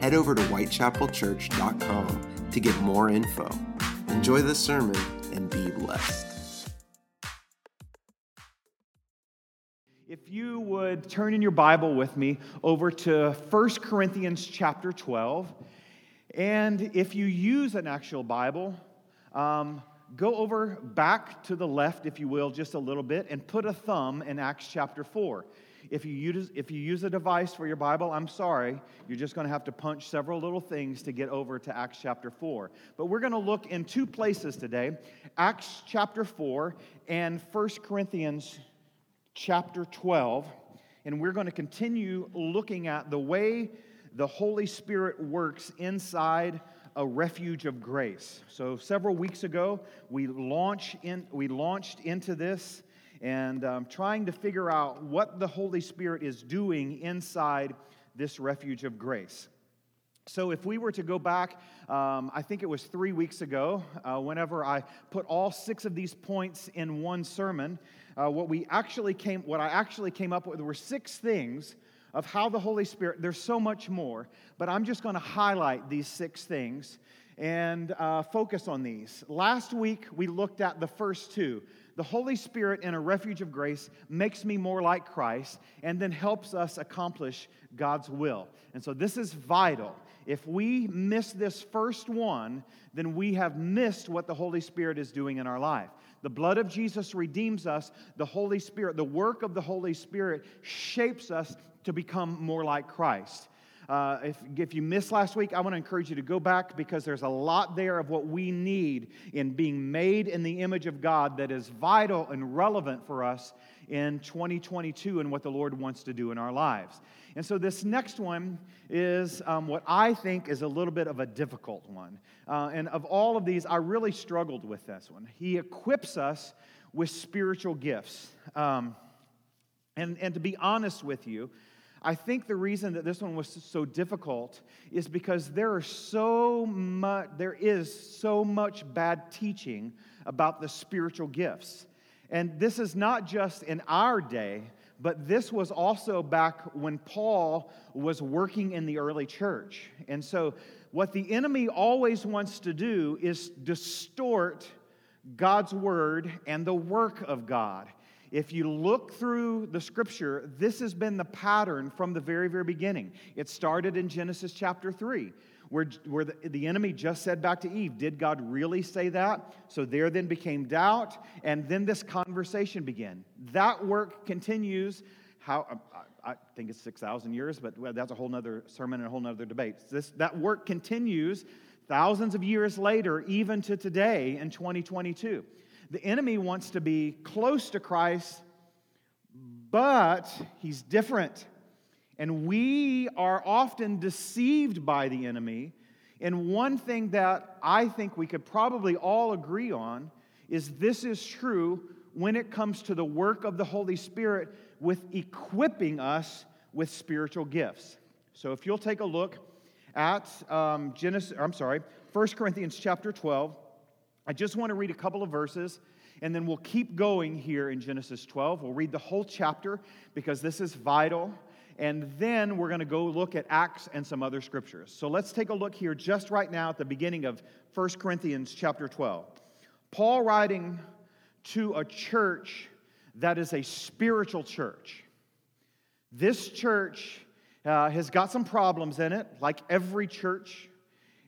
Head over to whitechapelchurch.com to get more info. Enjoy the sermon and be blessed. If you would turn in your Bible with me over to 1 Corinthians chapter 12, and if you use an actual Bible, um, go over back to the left, if you will, just a little bit, and put a thumb in Acts chapter 4. If you use, if you use a device for your Bible, I'm sorry, you're just going to have to punch several little things to get over to Acts chapter 4. But we're going to look in two places today Acts chapter 4 and 1 Corinthians chapter 12. And we're going to continue looking at the way the Holy Spirit works inside a refuge of grace. So several weeks ago, we in, we launched into this and um, trying to figure out what the Holy Spirit is doing inside this refuge of grace. So, if we were to go back, um, I think it was three weeks ago, uh, whenever I put all six of these points in one sermon, uh, what we actually came, what I actually came up with were six things of how the Holy Spirit, there's so much more, but I'm just going to highlight these six things and uh, focus on these. Last week, we looked at the first two. The Holy Spirit in a refuge of grace makes me more like Christ and then helps us accomplish God's will. And so this is vital. If we miss this first one, then we have missed what the Holy Spirit is doing in our life. The blood of Jesus redeems us. The Holy Spirit, the work of the Holy Spirit shapes us to become more like Christ. Uh, if, if you missed last week, I want to encourage you to go back because there's a lot there of what we need in being made in the image of God that is vital and relevant for us in 2022 and what the Lord wants to do in our lives. And so, this next one is um, what I think is a little bit of a difficult one. Uh, and of all of these, I really struggled with this one. He equips us with spiritual gifts. Um, and, and to be honest with you, I think the reason that this one was so difficult is because there are so much there is so much bad teaching about the spiritual gifts. And this is not just in our day, but this was also back when Paul was working in the early church. And so what the enemy always wants to do is distort God's word and the work of God. If you look through the scripture, this has been the pattern from the very, very beginning. It started in Genesis chapter 3, where, where the, the enemy just said back to Eve, Did God really say that? So there then became doubt, and then this conversation began. That work continues. How, I think it's 6,000 years, but that's a whole other sermon and a whole other debate. This, that work continues thousands of years later, even to today in 2022. The enemy wants to be close to Christ, but he's different. And we are often deceived by the enemy. And one thing that I think we could probably all agree on is this is true when it comes to the work of the Holy Spirit with equipping us with spiritual gifts. So if you'll take a look at um, Genesis, I'm sorry, 1 Corinthians chapter 12. I just want to read a couple of verses, and then we'll keep going here in Genesis 12. We'll read the whole chapter because this is vital. And then we're going to go look at Acts and some other scriptures. So let's take a look here just right now at the beginning of 1 Corinthians chapter 12. Paul writing to a church that is a spiritual church. This church uh, has got some problems in it, like every church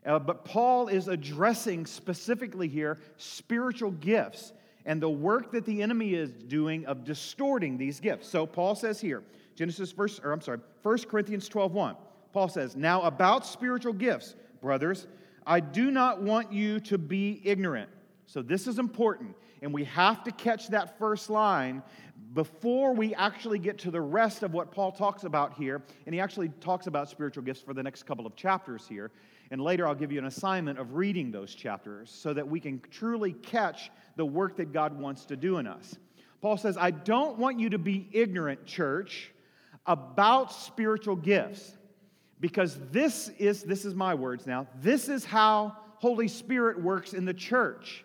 uh, but Paul is addressing specifically here spiritual gifts and the work that the enemy is doing of distorting these gifts. So Paul says here, Genesis verse, or I'm sorry, 1 Corinthians 12 1. Paul says, Now about spiritual gifts, brothers, I do not want you to be ignorant. So this is important. And we have to catch that first line before we actually get to the rest of what Paul talks about here. And he actually talks about spiritual gifts for the next couple of chapters here. And later I'll give you an assignment of reading those chapters so that we can truly catch the work that God wants to do in us. Paul says, I don't want you to be ignorant, church, about spiritual gifts. Because this is, this is my words now, this is how Holy Spirit works in the church.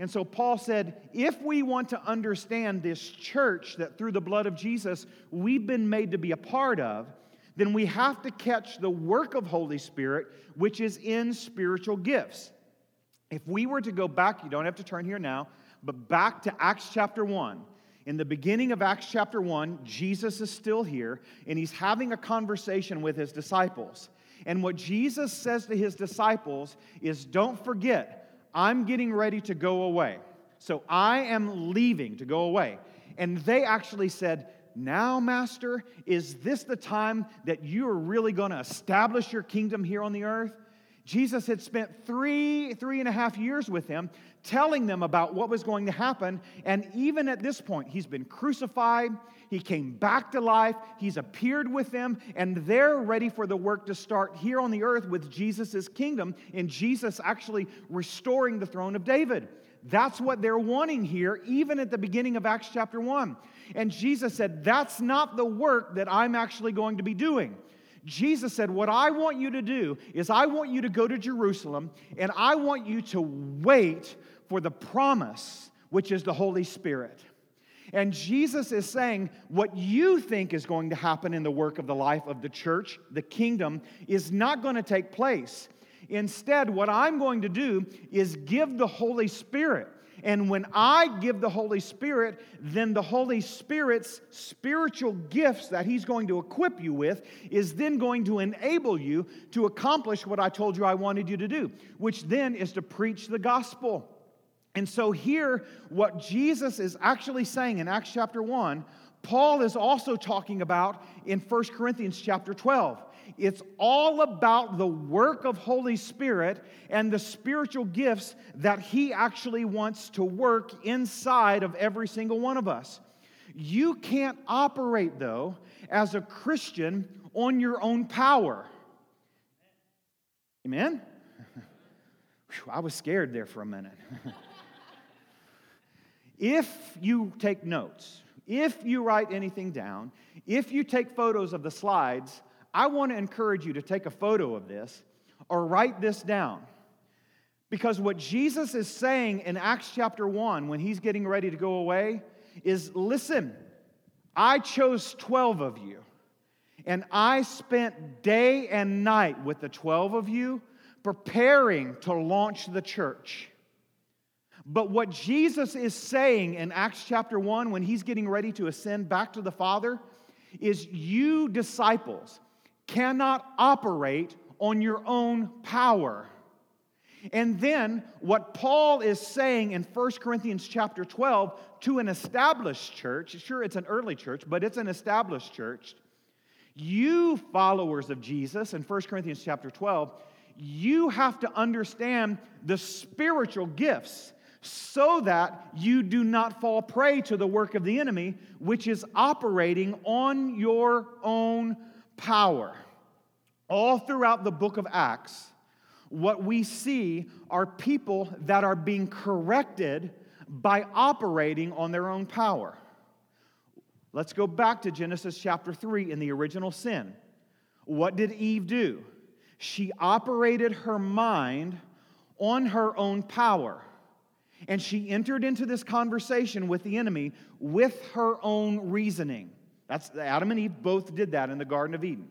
And so Paul said, if we want to understand this church that through the blood of Jesus we've been made to be a part of, then we have to catch the work of Holy Spirit, which is in spiritual gifts. If we were to go back, you don't have to turn here now, but back to Acts chapter 1. In the beginning of Acts chapter 1, Jesus is still here and he's having a conversation with his disciples. And what Jesus says to his disciples is don't forget, I'm getting ready to go away. So I am leaving to go away. And they actually said, now, Master, is this the time that you are really going to establish your kingdom here on the earth? Jesus had spent three, three and a half years with them, telling them about what was going to happen. And even at this point, he's been crucified, he came back to life, he's appeared with them, and they're ready for the work to start here on the earth with Jesus' kingdom, and Jesus actually restoring the throne of David. That's what they're wanting here, even at the beginning of Acts chapter 1. And Jesus said, That's not the work that I'm actually going to be doing. Jesus said, What I want you to do is I want you to go to Jerusalem and I want you to wait for the promise, which is the Holy Spirit. And Jesus is saying, What you think is going to happen in the work of the life of the church, the kingdom, is not going to take place. Instead, what I'm going to do is give the Holy Spirit. And when I give the Holy Spirit, then the Holy Spirit's spiritual gifts that He's going to equip you with is then going to enable you to accomplish what I told you I wanted you to do, which then is to preach the gospel. And so, here, what Jesus is actually saying in Acts chapter 1, Paul is also talking about in 1 Corinthians chapter 12. It's all about the work of Holy Spirit and the spiritual gifts that He actually wants to work inside of every single one of us. You can't operate, though, as a Christian on your own power. Amen? I was scared there for a minute. if you take notes, if you write anything down, if you take photos of the slides, I want to encourage you to take a photo of this or write this down. Because what Jesus is saying in Acts chapter 1 when he's getting ready to go away is listen, I chose 12 of you, and I spent day and night with the 12 of you preparing to launch the church. But what Jesus is saying in Acts chapter 1 when he's getting ready to ascend back to the Father is you disciples cannot operate on your own power. And then what Paul is saying in 1 Corinthians chapter 12 to an established church, sure it's an early church, but it's an established church. You followers of Jesus in 1 Corinthians chapter 12, you have to understand the spiritual gifts so that you do not fall prey to the work of the enemy, which is operating on your own power. All throughout the book of Acts, what we see are people that are being corrected by operating on their own power. Let's go back to Genesis chapter 3 in the original sin. What did Eve do? She operated her mind on her own power. And she entered into this conversation with the enemy with her own reasoning. That's Adam and Eve both did that in the Garden of Eden.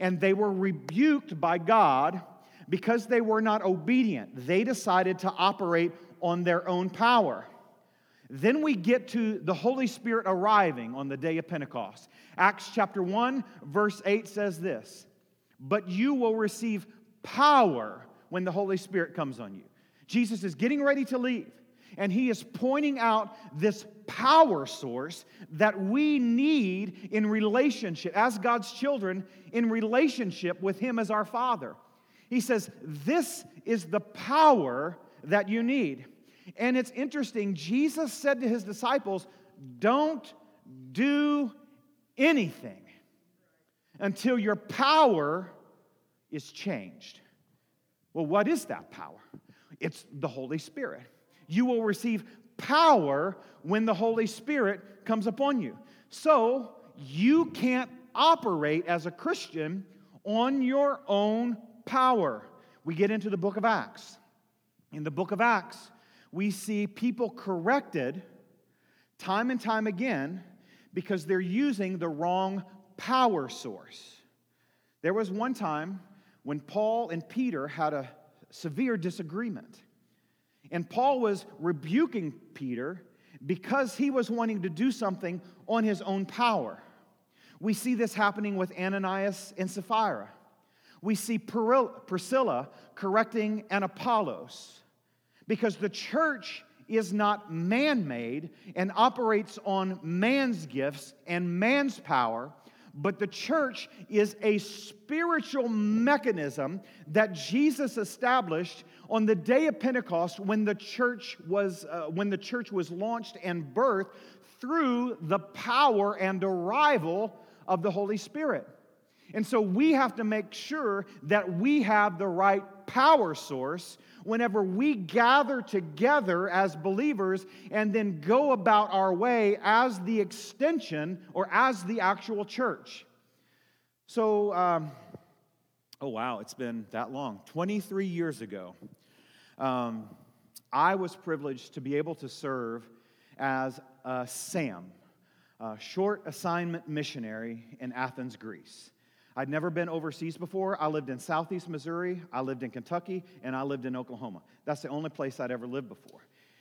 And they were rebuked by God because they were not obedient. They decided to operate on their own power. Then we get to the Holy Spirit arriving on the day of Pentecost. Acts chapter 1, verse 8 says this But you will receive power when the Holy Spirit comes on you. Jesus is getting ready to leave and he is pointing out this power source that we need in relationship, as God's children, in relationship with him as our Father. He says, This is the power that you need. And it's interesting, Jesus said to his disciples, Don't do anything until your power is changed. Well, what is that power? It's the Holy Spirit. You will receive power when the Holy Spirit comes upon you. So, you can't operate as a Christian on your own power. We get into the book of Acts. In the book of Acts, we see people corrected time and time again because they're using the wrong power source. There was one time when Paul and Peter had a severe disagreement. And Paul was rebuking Peter because he was wanting to do something on his own power. We see this happening with Ananias and Sapphira. We see Priscilla correcting an Apollos because the church is not man made and operates on man's gifts and man's power, but the church is a spiritual mechanism that Jesus established on the day of Pentecost when the church was, uh, when the church was launched and birthed through the power and arrival of the Holy Spirit. And so we have to make sure that we have the right power source whenever we gather together as believers and then go about our way as the extension or as the actual church. So, um, oh wow, it's been that long. 23 years ago, um, I was privileged to be able to serve as a SAM, a short assignment missionary in Athens, Greece. I'd never been overseas before. I lived in southeast Missouri, I lived in Kentucky, and I lived in Oklahoma. That's the only place I'd ever lived before.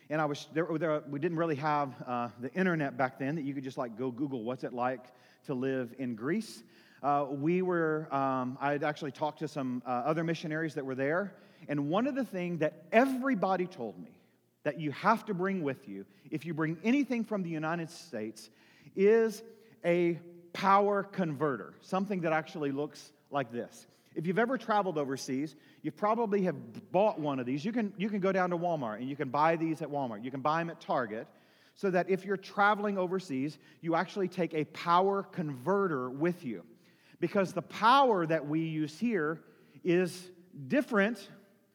And I was there, there we didn't really have uh, the internet back then that you could just like go Google what's it like to live in Greece. Uh, we were, um, I had actually talked to some uh, other missionaries that were there. And one of the things that everybody told me that you have to bring with you if you bring anything from the United States is a power converter, something that actually looks like this. If you've ever traveled overseas, you probably have bought one of these. You can, you can go down to Walmart and you can buy these at Walmart. You can buy them at Target so that if you're traveling overseas, you actually take a power converter with you. Because the power that we use here is different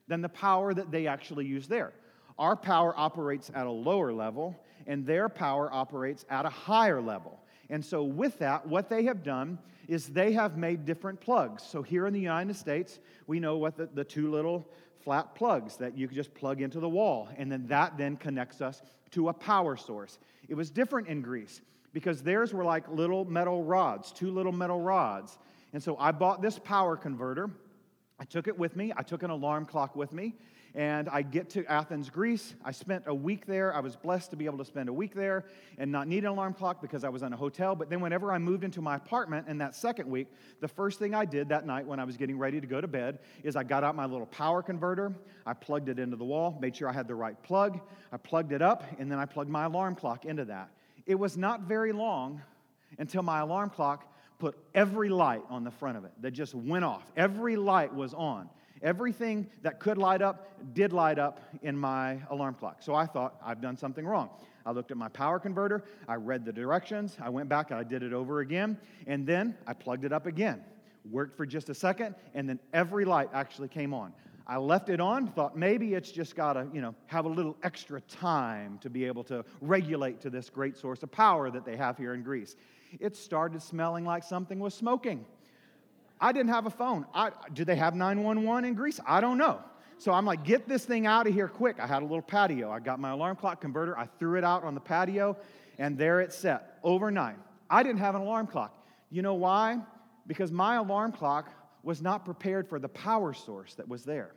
than the power that they actually use there. Our power operates at a lower level, and their power operates at a higher level. And so, with that, what they have done is they have made different plugs. So, here in the United States, we know what the, the two little flat plugs that you just plug into the wall, and then that then connects us to a power source. It was different in Greece because theirs were like little metal rods, two little metal rods. And so, I bought this power converter. I took it with me, I took an alarm clock with me, and I get to Athens, Greece. I spent a week there. I was blessed to be able to spend a week there and not need an alarm clock because I was in a hotel. But then, whenever I moved into my apartment in that second week, the first thing I did that night when I was getting ready to go to bed is I got out my little power converter. I plugged it into the wall, made sure I had the right plug. I plugged it up, and then I plugged my alarm clock into that. It was not very long until my alarm clock put every light on the front of it that just went off. Every light was on. Everything that could light up did light up in my alarm clock. So I thought, I've done something wrong. I looked at my power converter, I read the directions, I went back, I did it over again, and then I plugged it up again. Worked for just a second, and then every light actually came on. I left it on, thought maybe it's just got to, you know, have a little extra time to be able to regulate to this great source of power that they have here in Greece. It started smelling like something was smoking. I didn't have a phone. I, do they have 911 in Greece? I don't know. So I'm like, get this thing out of here quick. I had a little patio. I got my alarm clock converter. I threw it out on the patio, and there it set overnight. I didn't have an alarm clock. You know why? Because my alarm clock was not prepared for the power source that was there.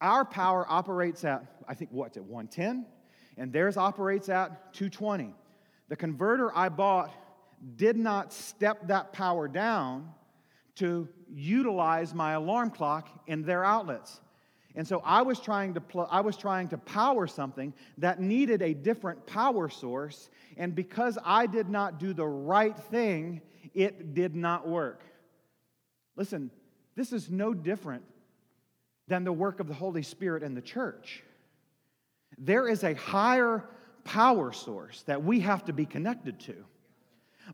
Our power operates at, I think, what's it, 110? And theirs operates at 220. The converter I bought did not step that power down to utilize my alarm clock in their outlets. And so I was trying to pl- I was trying to power something that needed a different power source and because I did not do the right thing, it did not work. Listen, this is no different than the work of the Holy Spirit in the church. There is a higher power source that we have to be connected to.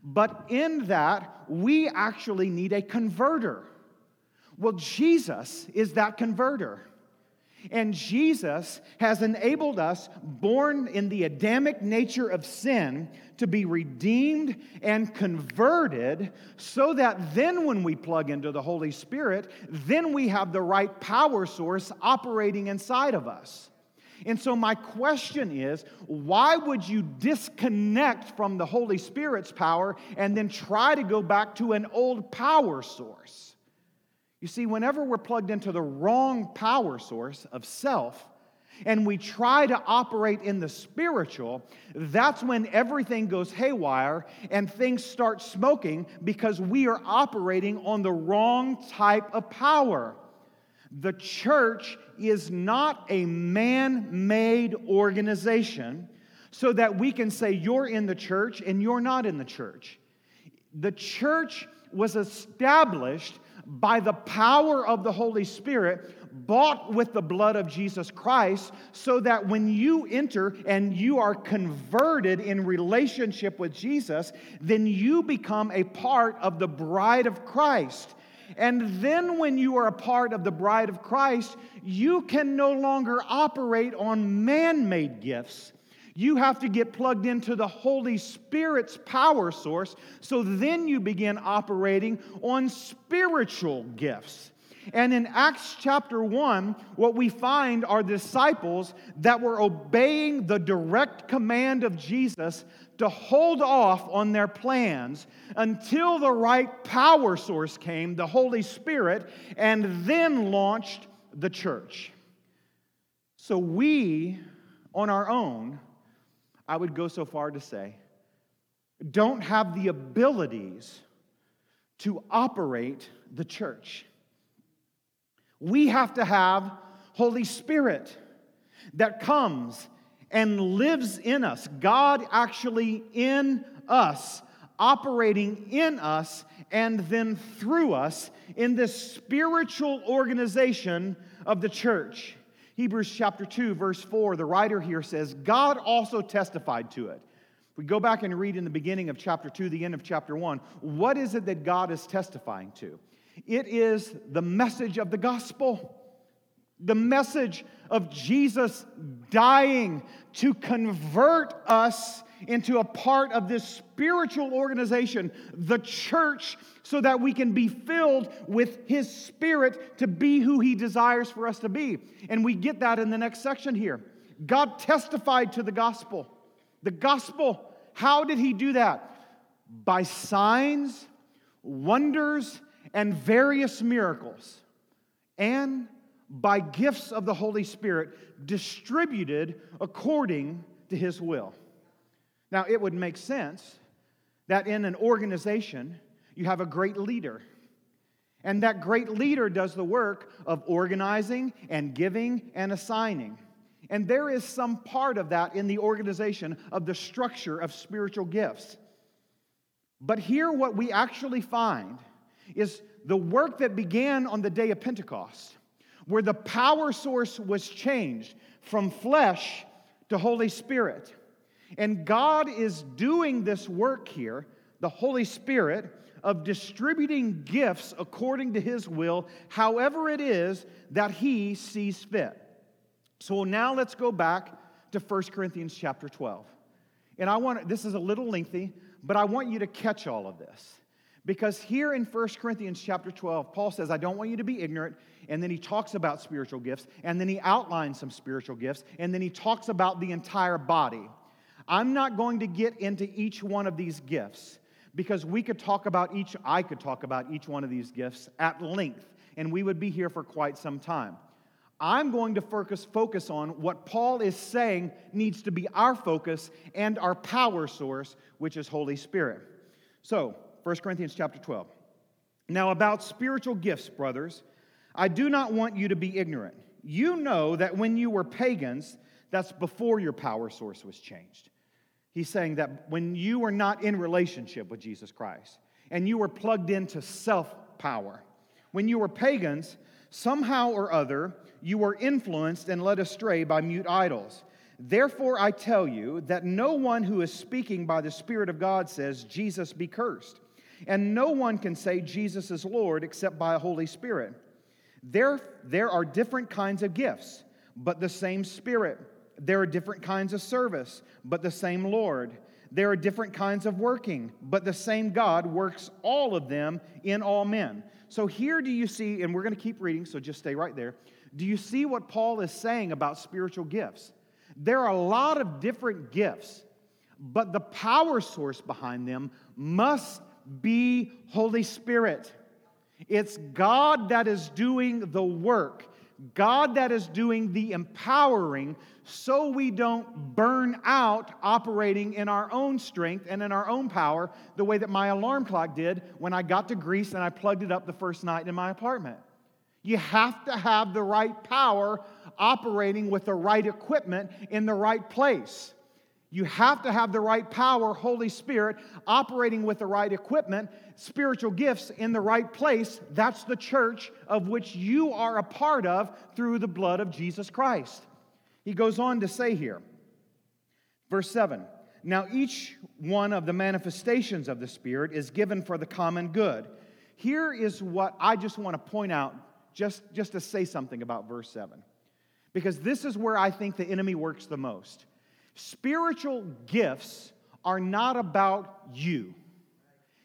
But in that, we actually need a converter. Well, Jesus is that converter. And Jesus has enabled us, born in the Adamic nature of sin, to be redeemed and converted so that then when we plug into the Holy Spirit, then we have the right power source operating inside of us. And so, my question is why would you disconnect from the Holy Spirit's power and then try to go back to an old power source? You see, whenever we're plugged into the wrong power source of self, and we try to operate in the spiritual, that's when everything goes haywire and things start smoking because we are operating on the wrong type of power. The church is not a man made organization so that we can say you're in the church and you're not in the church. The church was established by the power of the Holy Spirit, bought with the blood of Jesus Christ, so that when you enter and you are converted in relationship with Jesus, then you become a part of the bride of Christ. And then, when you are a part of the bride of Christ, you can no longer operate on man made gifts. You have to get plugged into the Holy Spirit's power source, so then you begin operating on spiritual gifts. And in Acts chapter 1, what we find are disciples that were obeying the direct command of Jesus to hold off on their plans until the right power source came, the Holy Spirit, and then launched the church. So we, on our own, I would go so far to say, don't have the abilities to operate the church. We have to have Holy Spirit that comes and lives in us. God actually in us, operating in us, and then through us in this spiritual organization of the church. Hebrews chapter 2, verse 4, the writer here says, God also testified to it. If we go back and read in the beginning of chapter 2, the end of chapter 1, what is it that God is testifying to? It is the message of the gospel the message of Jesus dying to convert us into a part of this spiritual organization, the church, so that we can be filled with His Spirit to be who He desires for us to be. And we get that in the next section here. God testified to the gospel. The gospel, how did He do that? By signs, wonders, and various miracles. And by gifts of the Holy Spirit distributed according to His will. Now, it would make sense that in an organization, you have a great leader. And that great leader does the work of organizing and giving and assigning. And there is some part of that in the organization of the structure of spiritual gifts. But here, what we actually find is the work that began on the day of Pentecost where the power source was changed from flesh to Holy Spirit. And God is doing this work here, the Holy Spirit, of distributing gifts according to His will, however it is that He sees fit. So now let's go back to 1 Corinthians chapter 12. And I want this is a little lengthy, but I want you to catch all of this. Because here in 1 Corinthians chapter 12, Paul says, I don't want you to be ignorant. And then he talks about spiritual gifts. And then he outlines some spiritual gifts. And then he talks about the entire body. I'm not going to get into each one of these gifts because we could talk about each, I could talk about each one of these gifts at length. And we would be here for quite some time. I'm going to focus, focus on what Paul is saying needs to be our focus and our power source, which is Holy Spirit. So, 1 Corinthians chapter 12. Now, about spiritual gifts, brothers, I do not want you to be ignorant. You know that when you were pagans, that's before your power source was changed. He's saying that when you were not in relationship with Jesus Christ and you were plugged into self power, when you were pagans, somehow or other, you were influenced and led astray by mute idols. Therefore, I tell you that no one who is speaking by the Spirit of God says, Jesus be cursed. And no one can say Jesus is Lord except by a Holy Spirit. There, there are different kinds of gifts, but the same Spirit. There are different kinds of service, but the same Lord. There are different kinds of working, but the same God works all of them in all men. So here do you see, and we're going to keep reading, so just stay right there. Do you see what Paul is saying about spiritual gifts? There are a lot of different gifts, but the power source behind them must be Holy Spirit. It's God that is doing the work, God that is doing the empowering, so we don't burn out operating in our own strength and in our own power the way that my alarm clock did when I got to Greece and I plugged it up the first night in my apartment. You have to have the right power operating with the right equipment in the right place. You have to have the right power, Holy Spirit, operating with the right equipment, spiritual gifts in the right place. That's the church of which you are a part of through the blood of Jesus Christ. He goes on to say here, verse 7 Now each one of the manifestations of the Spirit is given for the common good. Here is what I just want to point out just, just to say something about verse 7. Because this is where I think the enemy works the most. Spiritual gifts are not about you.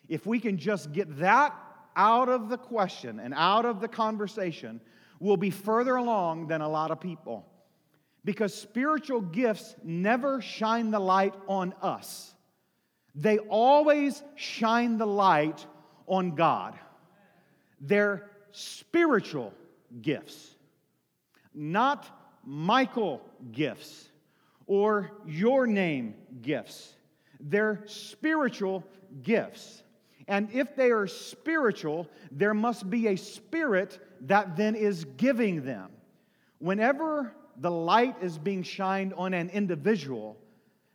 If we can just get that out of the question and out of the conversation, we'll be further along than a lot of people. Because spiritual gifts never shine the light on us, they always shine the light on God. They're spiritual gifts, not Michael gifts or your name gifts. They're spiritual gifts. And if they are spiritual, there must be a spirit that then is giving them. Whenever the light is being shined on an individual,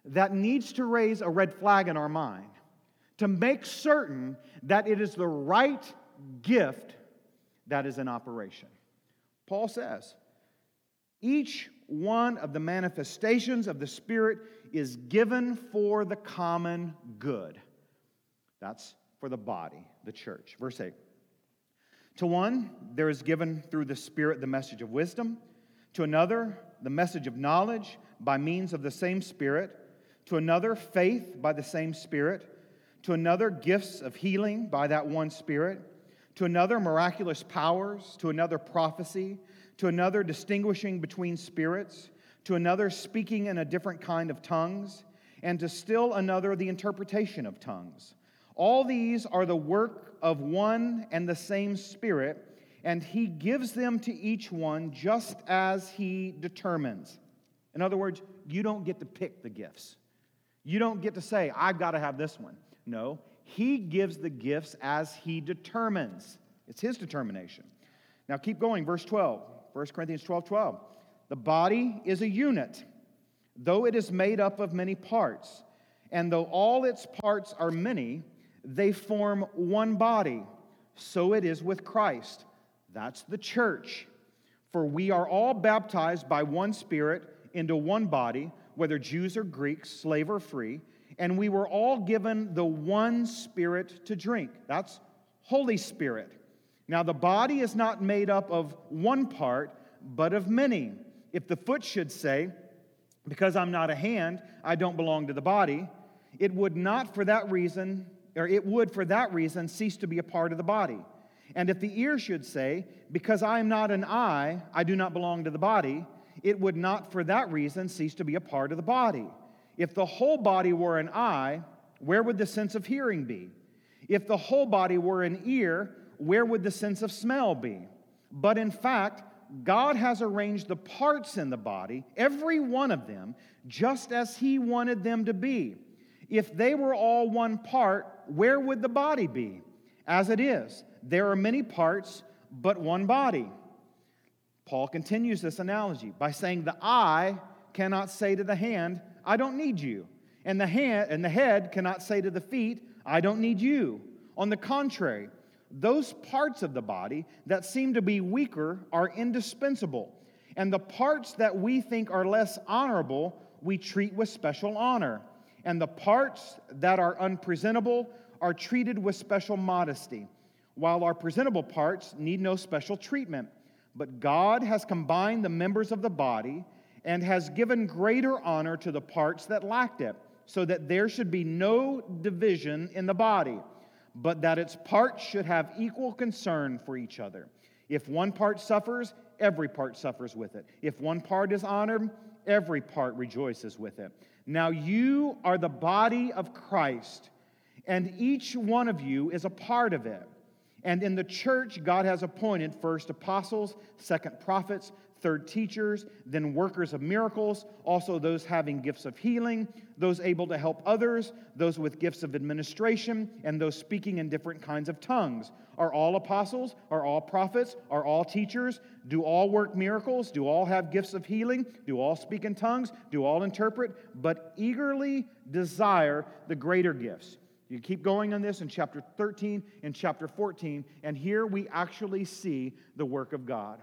that needs to raise a red flag in our mind to make certain that it is the right gift that is in operation. Paul says, each one of the manifestations of the Spirit is given for the common good. That's for the body, the church. Verse 8. To one, there is given through the Spirit the message of wisdom. To another, the message of knowledge by means of the same Spirit. To another, faith by the same Spirit. To another, gifts of healing by that one Spirit to another, miraculous powers, to another, prophecy, to another, distinguishing between spirits, to another, speaking in a different kind of tongues, and to still another, the interpretation of tongues. All these are the work of one and the same Spirit, and He gives them to each one just as He determines. In other words, you don't get to pick the gifts. You don't get to say, I've got to have this one. No, he gives the gifts as He determines. It's His determination. Now keep going, verse 12, 1 Corinthians 12 12. The body is a unit, though it is made up of many parts. And though all its parts are many, they form one body. So it is with Christ. That's the church. For we are all baptized by one Spirit into one body, whether Jews or Greeks, slave or free and we were all given the one Spirit to drink. That's Holy Spirit. Now, the body is not made up of one part, but of many. If the foot should say, Because I'm not a hand, I don't belong to the body, it would not for that reason, or it would for that reason cease to be a part of the body. And if the ear should say, Because I am not an eye, I do not belong to the body, it would not for that reason cease to be a part of the body. If the whole body were an eye, where would the sense of hearing be? If the whole body were an ear, where would the sense of smell be? But in fact, God has arranged the parts in the body, every one of them, just as He wanted them to be. If they were all one part, where would the body be? As it is, there are many parts, but one body. Paul continues this analogy by saying the eye cannot say to the hand, I don't need you. And the, hand, and the head cannot say to the feet, I don't need you. On the contrary, those parts of the body that seem to be weaker are indispensable. And the parts that we think are less honorable we treat with special honor, and the parts that are unpresentable are treated with special modesty, while our presentable parts need no special treatment. But God has combined the members of the body and has given greater honor to the parts that lacked it, so that there should be no division in the body, but that its parts should have equal concern for each other. If one part suffers, every part suffers with it. If one part is honored, every part rejoices with it. Now you are the body of Christ, and each one of you is a part of it. And in the church, God has appointed first apostles, second prophets, third teachers, then workers of miracles, also those having gifts of healing, those able to help others, those with gifts of administration, and those speaking in different kinds of tongues. Are all apostles? Are all prophets? Are all teachers? Do all work miracles? Do all have gifts of healing? Do all speak in tongues? Do all interpret? But eagerly desire the greater gifts. You keep going on this in chapter 13 and chapter 14, and here we actually see the work of God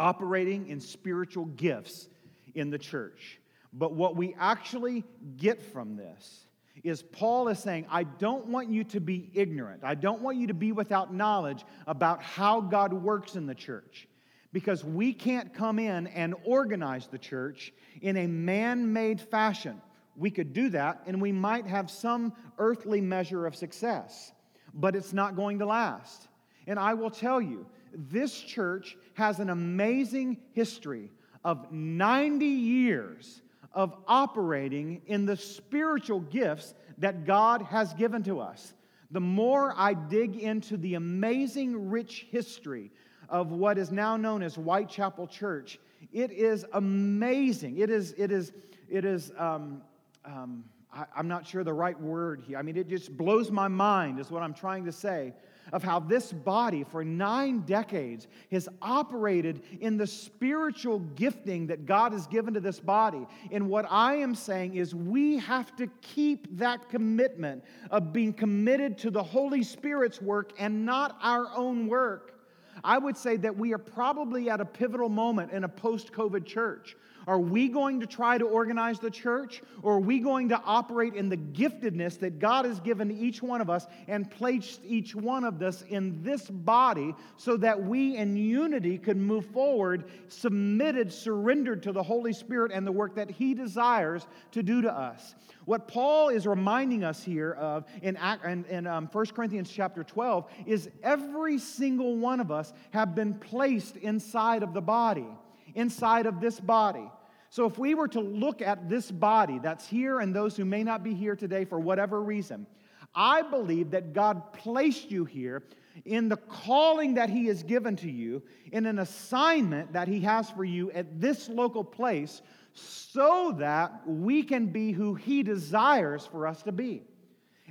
operating in spiritual gifts in the church. But what we actually get from this is Paul is saying, I don't want you to be ignorant. I don't want you to be without knowledge about how God works in the church. Because we can't come in and organize the church in a man made fashion. We could do that and we might have some earthly measure of success, but it's not going to last. And I will tell you, this church has an amazing history of 90 years of operating in the spiritual gifts that God has given to us. The more I dig into the amazing, rich history of what is now known as Whitechapel Church, it is amazing. It is, it is, it is, um, um, I, I'm not sure the right word here. I mean, it just blows my mind, is what I'm trying to say of how this body for nine decades has operated in the spiritual gifting that God has given to this body. And what I am saying is we have to keep that commitment of being committed to the Holy Spirit's work and not our own work. I would say that we are probably at a pivotal moment in a post COVID church are we going to try to organize the church, or are we going to operate in the giftedness that God has given each one of us and placed each one of us in this body so that we in unity could move forward, submitted, surrendered to the Holy Spirit and the work that He desires to do to us? What Paul is reminding us here of in, in, in um, 1 Corinthians chapter 12 is every single one of us have been placed inside of the body inside of this body. So, if we were to look at this body that's here and those who may not be here today for whatever reason, I believe that God placed you here in the calling that He has given to you, in an assignment that He has for you at this local place, so that we can be who He desires for us to be.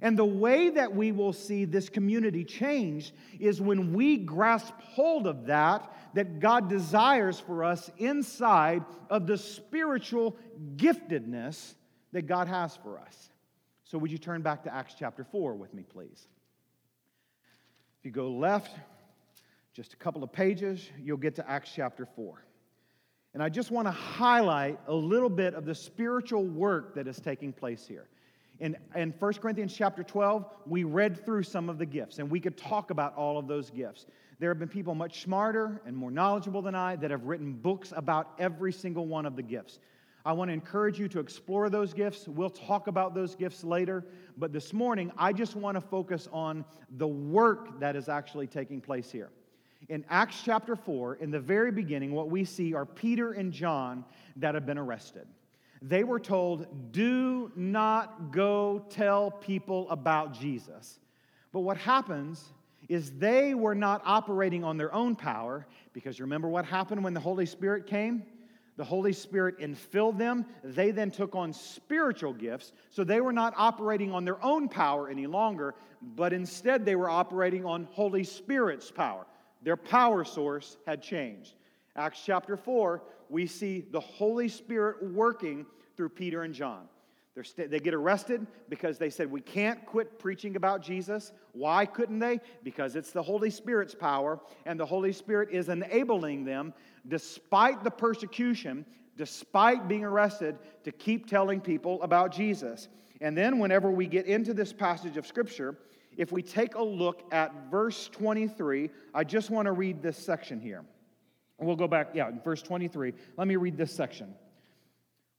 And the way that we will see this community change is when we grasp hold of that that God desires for us inside of the spiritual giftedness that God has for us. So, would you turn back to Acts chapter 4 with me, please? If you go left, just a couple of pages, you'll get to Acts chapter 4. And I just want to highlight a little bit of the spiritual work that is taking place here. In, in 1 Corinthians chapter 12, we read through some of the gifts, and we could talk about all of those gifts. There have been people much smarter and more knowledgeable than I that have written books about every single one of the gifts. I want to encourage you to explore those gifts. We'll talk about those gifts later. But this morning, I just want to focus on the work that is actually taking place here. In Acts chapter 4, in the very beginning, what we see are Peter and John that have been arrested. They were told, Do not go tell people about Jesus. But what happens is they were not operating on their own power, because remember what happened when the Holy Spirit came? The Holy Spirit infilled them. They then took on spiritual gifts. So they were not operating on their own power any longer, but instead they were operating on Holy Spirit's power. Their power source had changed. Acts chapter 4, we see the Holy Spirit working through Peter and John. St- they get arrested because they said, We can't quit preaching about Jesus. Why couldn't they? Because it's the Holy Spirit's power, and the Holy Spirit is enabling them, despite the persecution, despite being arrested, to keep telling people about Jesus. And then, whenever we get into this passage of Scripture, if we take a look at verse 23, I just want to read this section here. We'll go back, yeah, in verse 23. Let me read this section.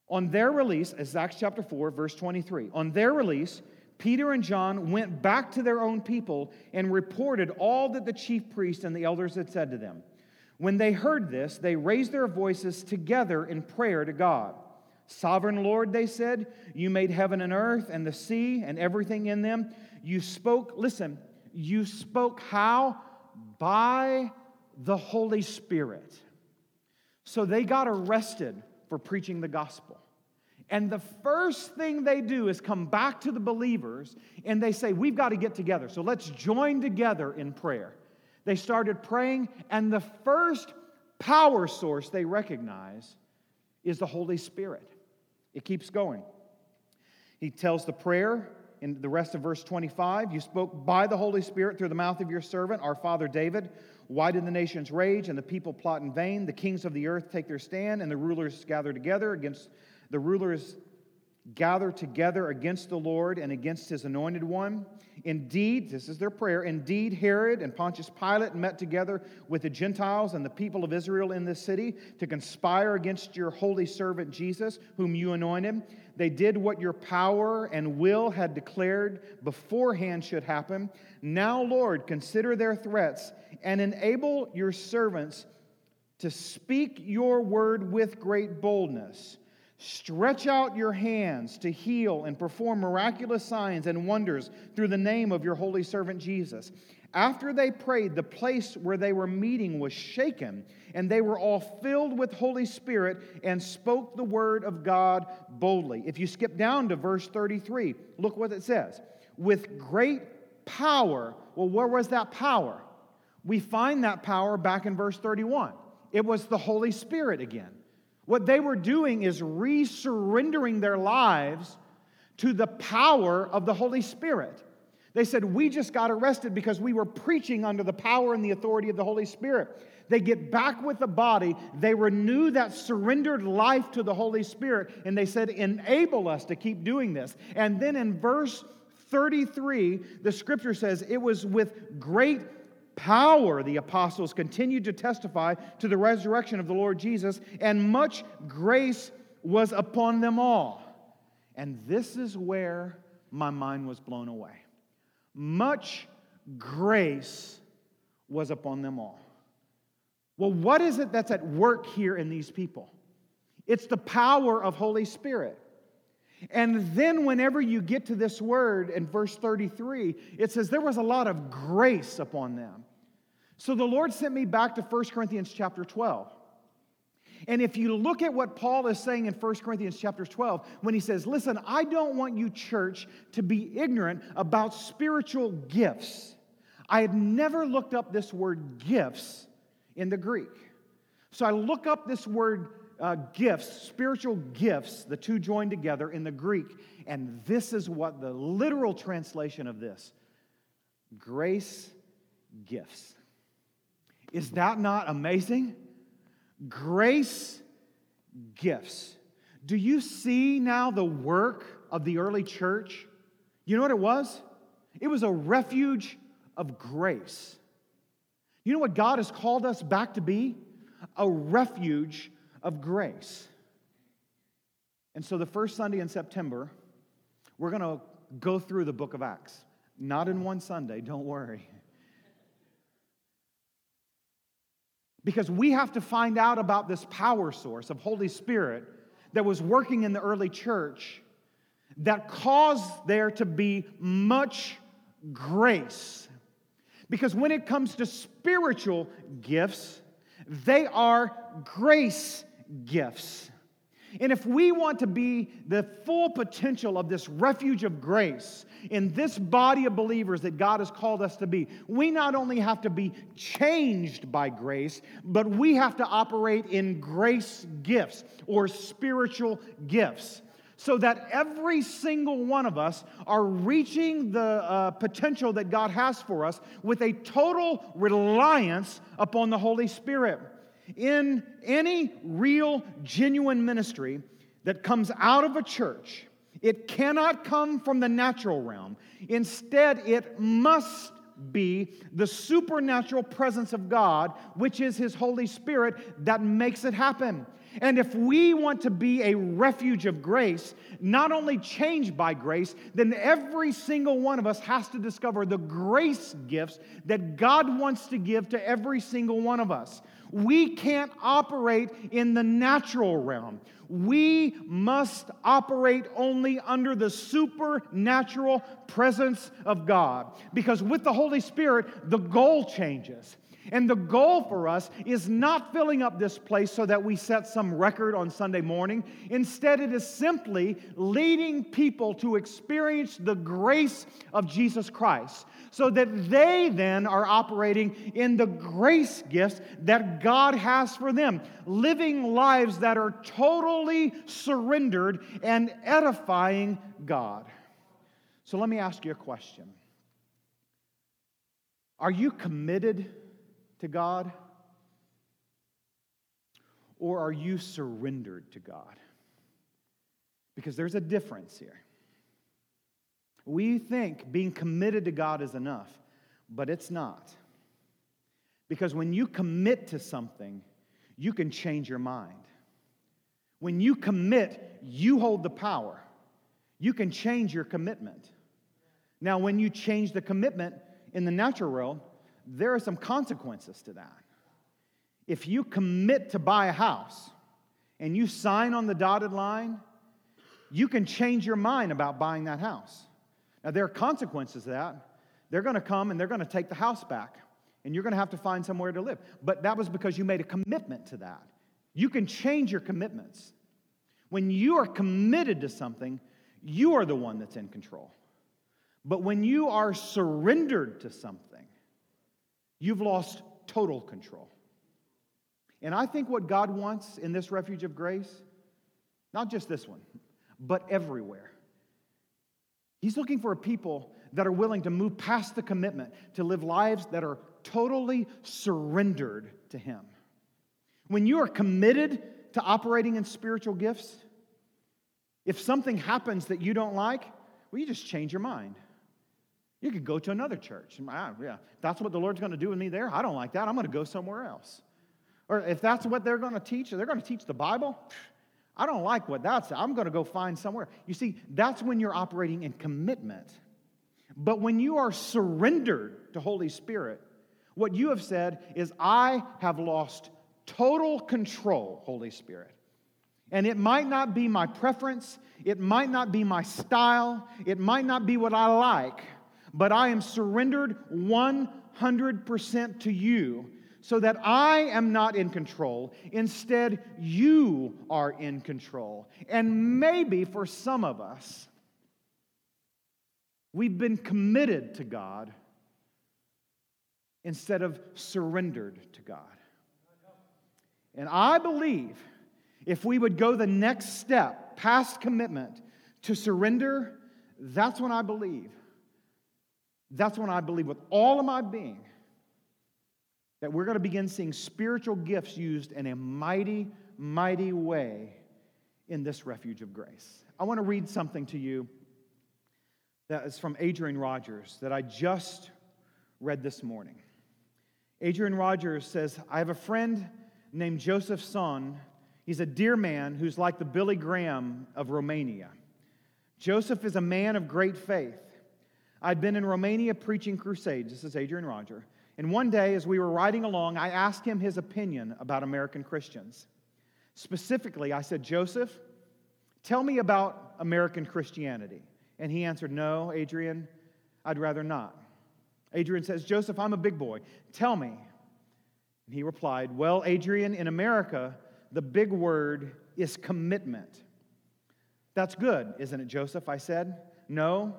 On their release, as Acts chapter 4, verse 23, on their release, Peter and John went back to their own people and reported all that the chief priest and the elders had said to them. When they heard this, they raised their voices together in prayer to God. Sovereign Lord, they said, you made heaven and earth and the sea and everything in them. You spoke, listen, you spoke how? By the Holy Spirit. So they got arrested for preaching the gospel. And the first thing they do is come back to the believers and they say, We've got to get together. So let's join together in prayer. They started praying, and the first power source they recognize is the Holy Spirit. It keeps going. He tells the prayer in the rest of verse 25 You spoke by the Holy Spirit through the mouth of your servant, our father David. Why did the nations rage and the people plot in vain? The kings of the earth take their stand, and the rulers gather together against the rulers gather together against the Lord and against his anointed one. Indeed, this is their prayer. Indeed, Herod and Pontius Pilate met together with the Gentiles and the people of Israel in this city to conspire against your holy servant Jesus, whom you anointed. They did what your power and will had declared beforehand should happen. Now, Lord, consider their threats and enable your servants to speak your word with great boldness Stretch out your hands to heal and perform miraculous signs and wonders through the name of your holy servant Jesus. After they prayed, the place where they were meeting was shaken, and they were all filled with Holy Spirit and spoke the word of God boldly. If you skip down to verse 33, look what it says. With great power. Well, where was that power? We find that power back in verse 31. It was the Holy Spirit again. What they were doing is resurrendering their lives to the power of the Holy Spirit. They said, We just got arrested because we were preaching under the power and the authority of the Holy Spirit. They get back with the body, they renew that surrendered life to the Holy Spirit, and they said, Enable us to keep doing this. And then in verse 33, the scripture says, It was with great power the apostles continued to testify to the resurrection of the Lord Jesus, and much grace was upon them all. And this is where my mind was blown away. Much grace was upon them all. Well, what is it that's at work here in these people? It's the power of Holy Spirit. And then, whenever you get to this word in verse 33, it says there was a lot of grace upon them. So the Lord sent me back to 1 Corinthians chapter 12. And if you look at what Paul is saying in 1 Corinthians chapter 12, when he says, Listen, I don't want you, church, to be ignorant about spiritual gifts. I had never looked up this word gifts in the Greek. So I look up this word uh, gifts, spiritual gifts, the two joined together in the Greek, and this is what the literal translation of this grace gifts. Is that not amazing? Grace gifts. Do you see now the work of the early church? You know what it was? It was a refuge of grace. You know what God has called us back to be? A refuge of grace. And so, the first Sunday in September, we're going to go through the book of Acts. Not in one Sunday, don't worry. Because we have to find out about this power source of Holy Spirit that was working in the early church that caused there to be much grace. Because when it comes to spiritual gifts, they are grace gifts. And if we want to be the full potential of this refuge of grace in this body of believers that God has called us to be, we not only have to be changed by grace, but we have to operate in grace gifts or spiritual gifts so that every single one of us are reaching the uh, potential that God has for us with a total reliance upon the Holy Spirit. In any real, genuine ministry that comes out of a church, it cannot come from the natural realm. Instead, it must be the supernatural presence of God, which is His Holy Spirit, that makes it happen. And if we want to be a refuge of grace, not only changed by grace, then every single one of us has to discover the grace gifts that God wants to give to every single one of us. We can't operate in the natural realm. We must operate only under the supernatural presence of God. Because with the Holy Spirit, the goal changes. And the goal for us is not filling up this place so that we set some record on Sunday morning. Instead, it is simply leading people to experience the grace of Jesus Christ so that they then are operating in the grace gifts that God has for them, living lives that are totally surrendered and edifying God. So let me ask you a question Are you committed? To God? Or are you surrendered to God? Because there's a difference here. We think being committed to God is enough, but it's not. Because when you commit to something, you can change your mind. When you commit, you hold the power. You can change your commitment. Now, when you change the commitment in the natural realm, there are some consequences to that. If you commit to buy a house and you sign on the dotted line, you can change your mind about buying that house. Now, there are consequences to that. They're going to come and they're going to take the house back, and you're going to have to find somewhere to live. But that was because you made a commitment to that. You can change your commitments. When you are committed to something, you are the one that's in control. But when you are surrendered to something, You've lost total control. And I think what God wants in this refuge of grace, not just this one, but everywhere, He's looking for a people that are willing to move past the commitment to live lives that are totally surrendered to Him. When you are committed to operating in spiritual gifts, if something happens that you don't like, well, you just change your mind. You could go to another church. Ah, yeah, that's what the Lord's going to do with me there. I don't like that. I'm going to go somewhere else. Or if that's what they're going to teach, they're going to teach the Bible. I don't like what that's. I'm going to go find somewhere. You see, that's when you're operating in commitment. But when you are surrendered to Holy Spirit, what you have said is, I have lost total control, Holy Spirit. And it might not be my preference, it might not be my style, it might not be what I like but I am surrendered 100% to you so that I am not in control. Instead, you are in control. And maybe for some of us, we've been committed to God instead of surrendered to God. And I believe if we would go the next step past commitment to surrender, that's when I believe that's when I believe with all of my being that we're going to begin seeing spiritual gifts used in a mighty, mighty way in this refuge of grace. I want to read something to you that is from Adrian Rogers that I just read this morning. Adrian Rogers says, I have a friend named Joseph Tson. He's a dear man who's like the Billy Graham of Romania. Joseph is a man of great faith. I'd been in Romania preaching crusades. This is Adrian Roger. And one day, as we were riding along, I asked him his opinion about American Christians. Specifically, I said, Joseph, tell me about American Christianity. And he answered, No, Adrian, I'd rather not. Adrian says, Joseph, I'm a big boy. Tell me. And he replied, Well, Adrian, in America, the big word is commitment. That's good, isn't it, Joseph? I said. No,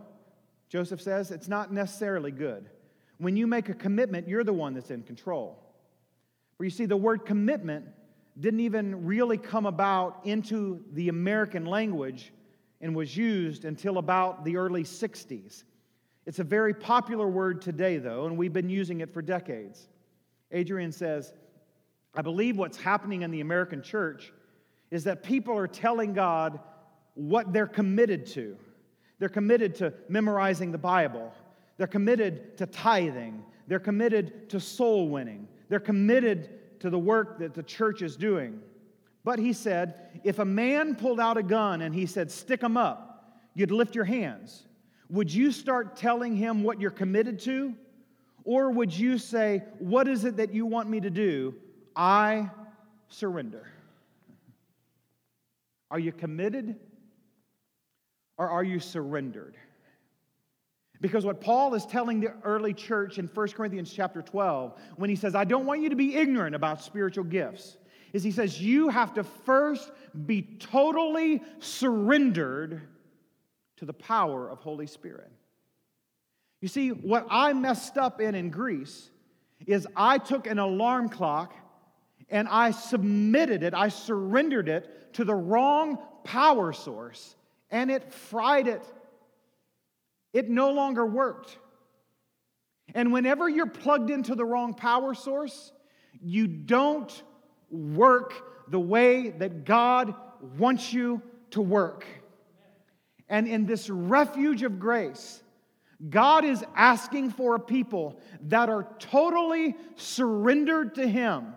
Joseph says it's not necessarily good. When you make a commitment, you're the one that's in control. For you see, the word commitment didn't even really come about into the American language and was used until about the early 60s. It's a very popular word today, though, and we've been using it for decades. Adrian says, I believe what's happening in the American church is that people are telling God what they're committed to. They're committed to memorizing the Bible. They're committed to tithing. They're committed to soul winning. They're committed to the work that the church is doing. But he said, if a man pulled out a gun and he said, stick them up, you'd lift your hands. Would you start telling him what you're committed to? Or would you say, What is it that you want me to do? I surrender. Are you committed or are you surrendered? Because what Paul is telling the early church in 1 Corinthians chapter 12, when he says, I don't want you to be ignorant about spiritual gifts, is he says, you have to first be totally surrendered to the power of Holy Spirit. You see, what I messed up in in Greece is I took an alarm clock and I submitted it, I surrendered it to the wrong power source, and it fried it. It no longer worked. And whenever you're plugged into the wrong power source, you don't work the way that God wants you to work. And in this refuge of grace, God is asking for a people that are totally surrendered to Him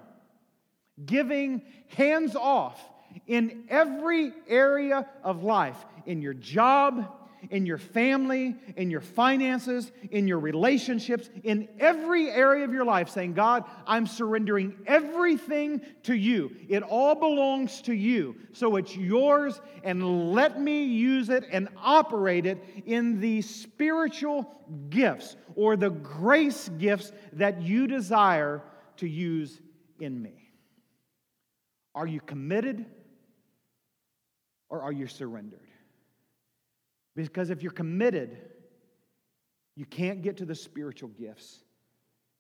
giving hands off in every area of life in your job, in your family, in your finances, in your relationships, in every area of your life, saying, God, I'm surrendering everything to you. It all belongs to you. So it's yours, and let me use it and operate it in the spiritual gifts or the grace gifts that you desire to use in me. Are you committed or are you surrendered? Because if you're committed, you can't get to the spiritual gifts,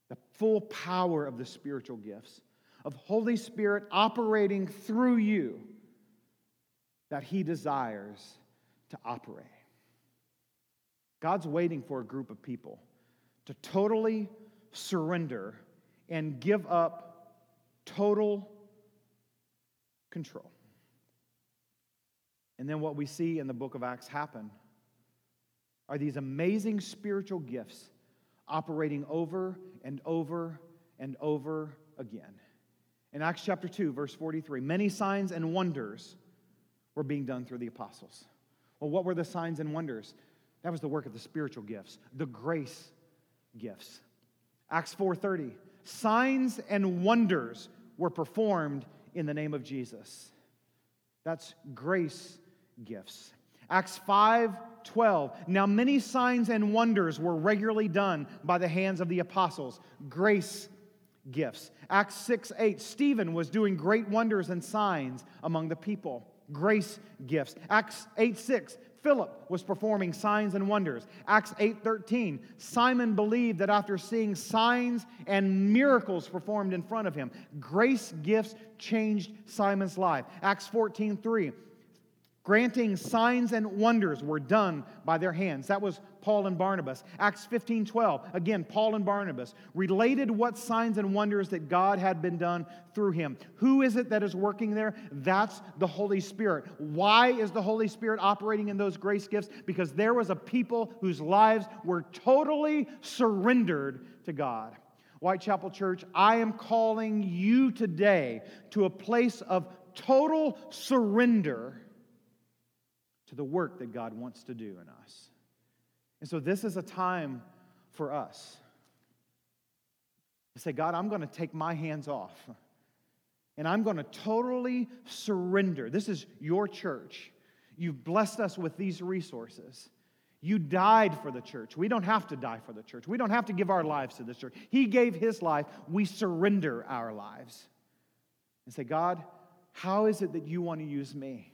the full power of the spiritual gifts, of Holy Spirit operating through you that He desires to operate. God's waiting for a group of people to totally surrender and give up total control. And then what we see in the book of Acts happen are these amazing spiritual gifts operating over and over and over again. In Acts chapter 2, verse 43, many signs and wonders were being done through the apostles. Well, what were the signs and wonders? That was the work of the spiritual gifts, the grace gifts. Acts 4:30, signs and wonders were performed in the name of Jesus. That's grace gifts. Acts 5 12. Now, many signs and wonders were regularly done by the hands of the apostles. Grace gifts. Acts 6 8. Stephen was doing great wonders and signs among the people. Grace gifts. Acts 8 6. Philip was performing signs and wonders. Acts 8:13, Simon believed that after seeing signs and miracles performed in front of him, grace gifts changed Simon's life. Acts 14:3, Granting signs and wonders were done by their hands. That was Paul and Barnabas. Acts 15 12, again, Paul and Barnabas related what signs and wonders that God had been done through him. Who is it that is working there? That's the Holy Spirit. Why is the Holy Spirit operating in those grace gifts? Because there was a people whose lives were totally surrendered to God. Whitechapel Church, I am calling you today to a place of total surrender to the work that God wants to do in us. And so, this is a time for us to say, God, I'm going to take my hands off and I'm going to totally surrender. This is your church. You've blessed us with these resources. You died for the church. We don't have to die for the church. We don't have to give our lives to the church. He gave his life. We surrender our lives and say, God, how is it that you want to use me?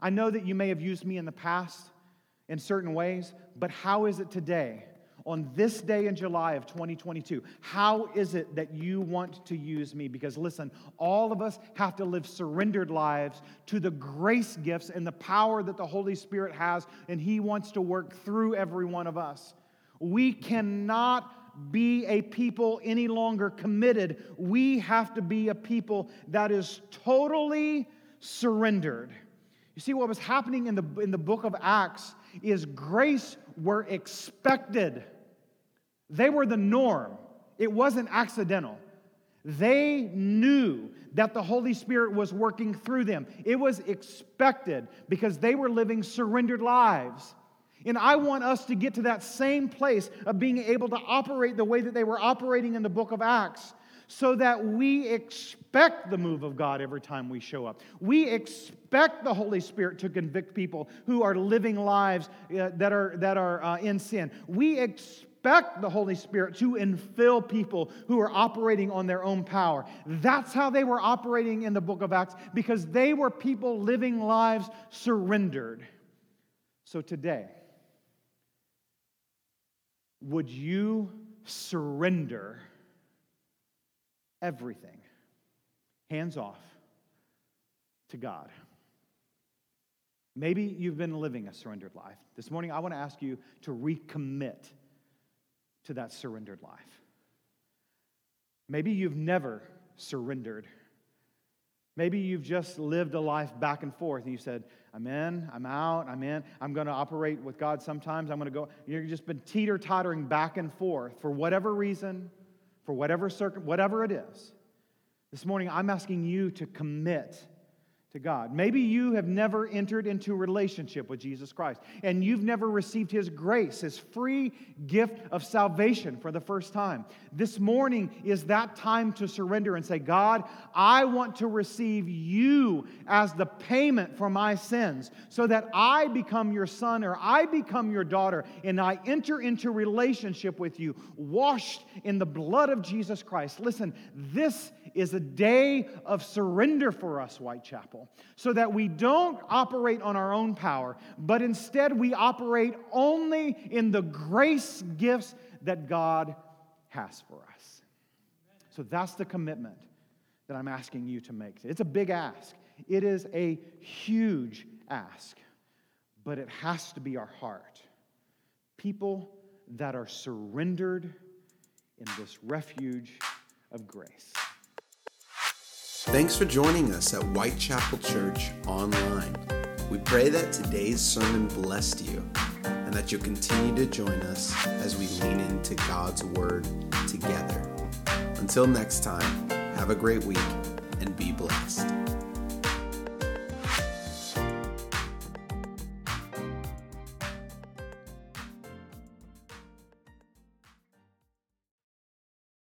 I know that you may have used me in the past in certain ways, but how is it today, on this day in July of 2022? How is it that you want to use me? Because listen, all of us have to live surrendered lives to the grace gifts and the power that the Holy Spirit has, and He wants to work through every one of us. We cannot be a people any longer committed. We have to be a people that is totally surrendered. You see, what was happening in the, in the book of Acts is grace were expected. They were the norm. It wasn't accidental. They knew that the Holy Spirit was working through them. It was expected because they were living surrendered lives. And I want us to get to that same place of being able to operate the way that they were operating in the book of Acts so that we expect the move of God every time we show up. We expect the Holy Spirit to convict people who are living lives uh, that are, that are uh, in sin. We expect the Holy Spirit to infill people who are operating on their own power. That's how they were operating in the book of Acts because they were people living lives surrendered. So today, would you surrender everything, hands off, to God? Maybe you've been living a surrendered life. This morning, I want to ask you to recommit to that surrendered life. Maybe you've never surrendered. Maybe you've just lived a life back and forth and you said, I'm in, I'm out, I'm in, I'm going to operate with God sometimes, I'm going to go. You've just been teeter tottering back and forth for whatever reason, for whatever circum, whatever it is. This morning, I'm asking you to commit to God. Maybe you have never entered into a relationship with Jesus Christ and you've never received His grace, His free gift of salvation for the first time. This morning is that time to surrender and say, God, I want to receive you as the payment for my sins so that I become your son or I become your daughter and I enter into relationship with you, washed in the blood of Jesus Christ. Listen, this is a day of surrender for us, Whitechapel, so that we don't operate on our own power, but instead we operate only in the grace gifts that God has for us. So that's the commitment that I'm asking you to make. It's a big ask, it is a huge ask, but it has to be our heart. People that are surrendered in this refuge of grace. Thanks for joining us at Whitechapel Church Online. We pray that today's sermon blessed you and that you'll continue to join us as we lean into God's Word together. Until next time, have a great week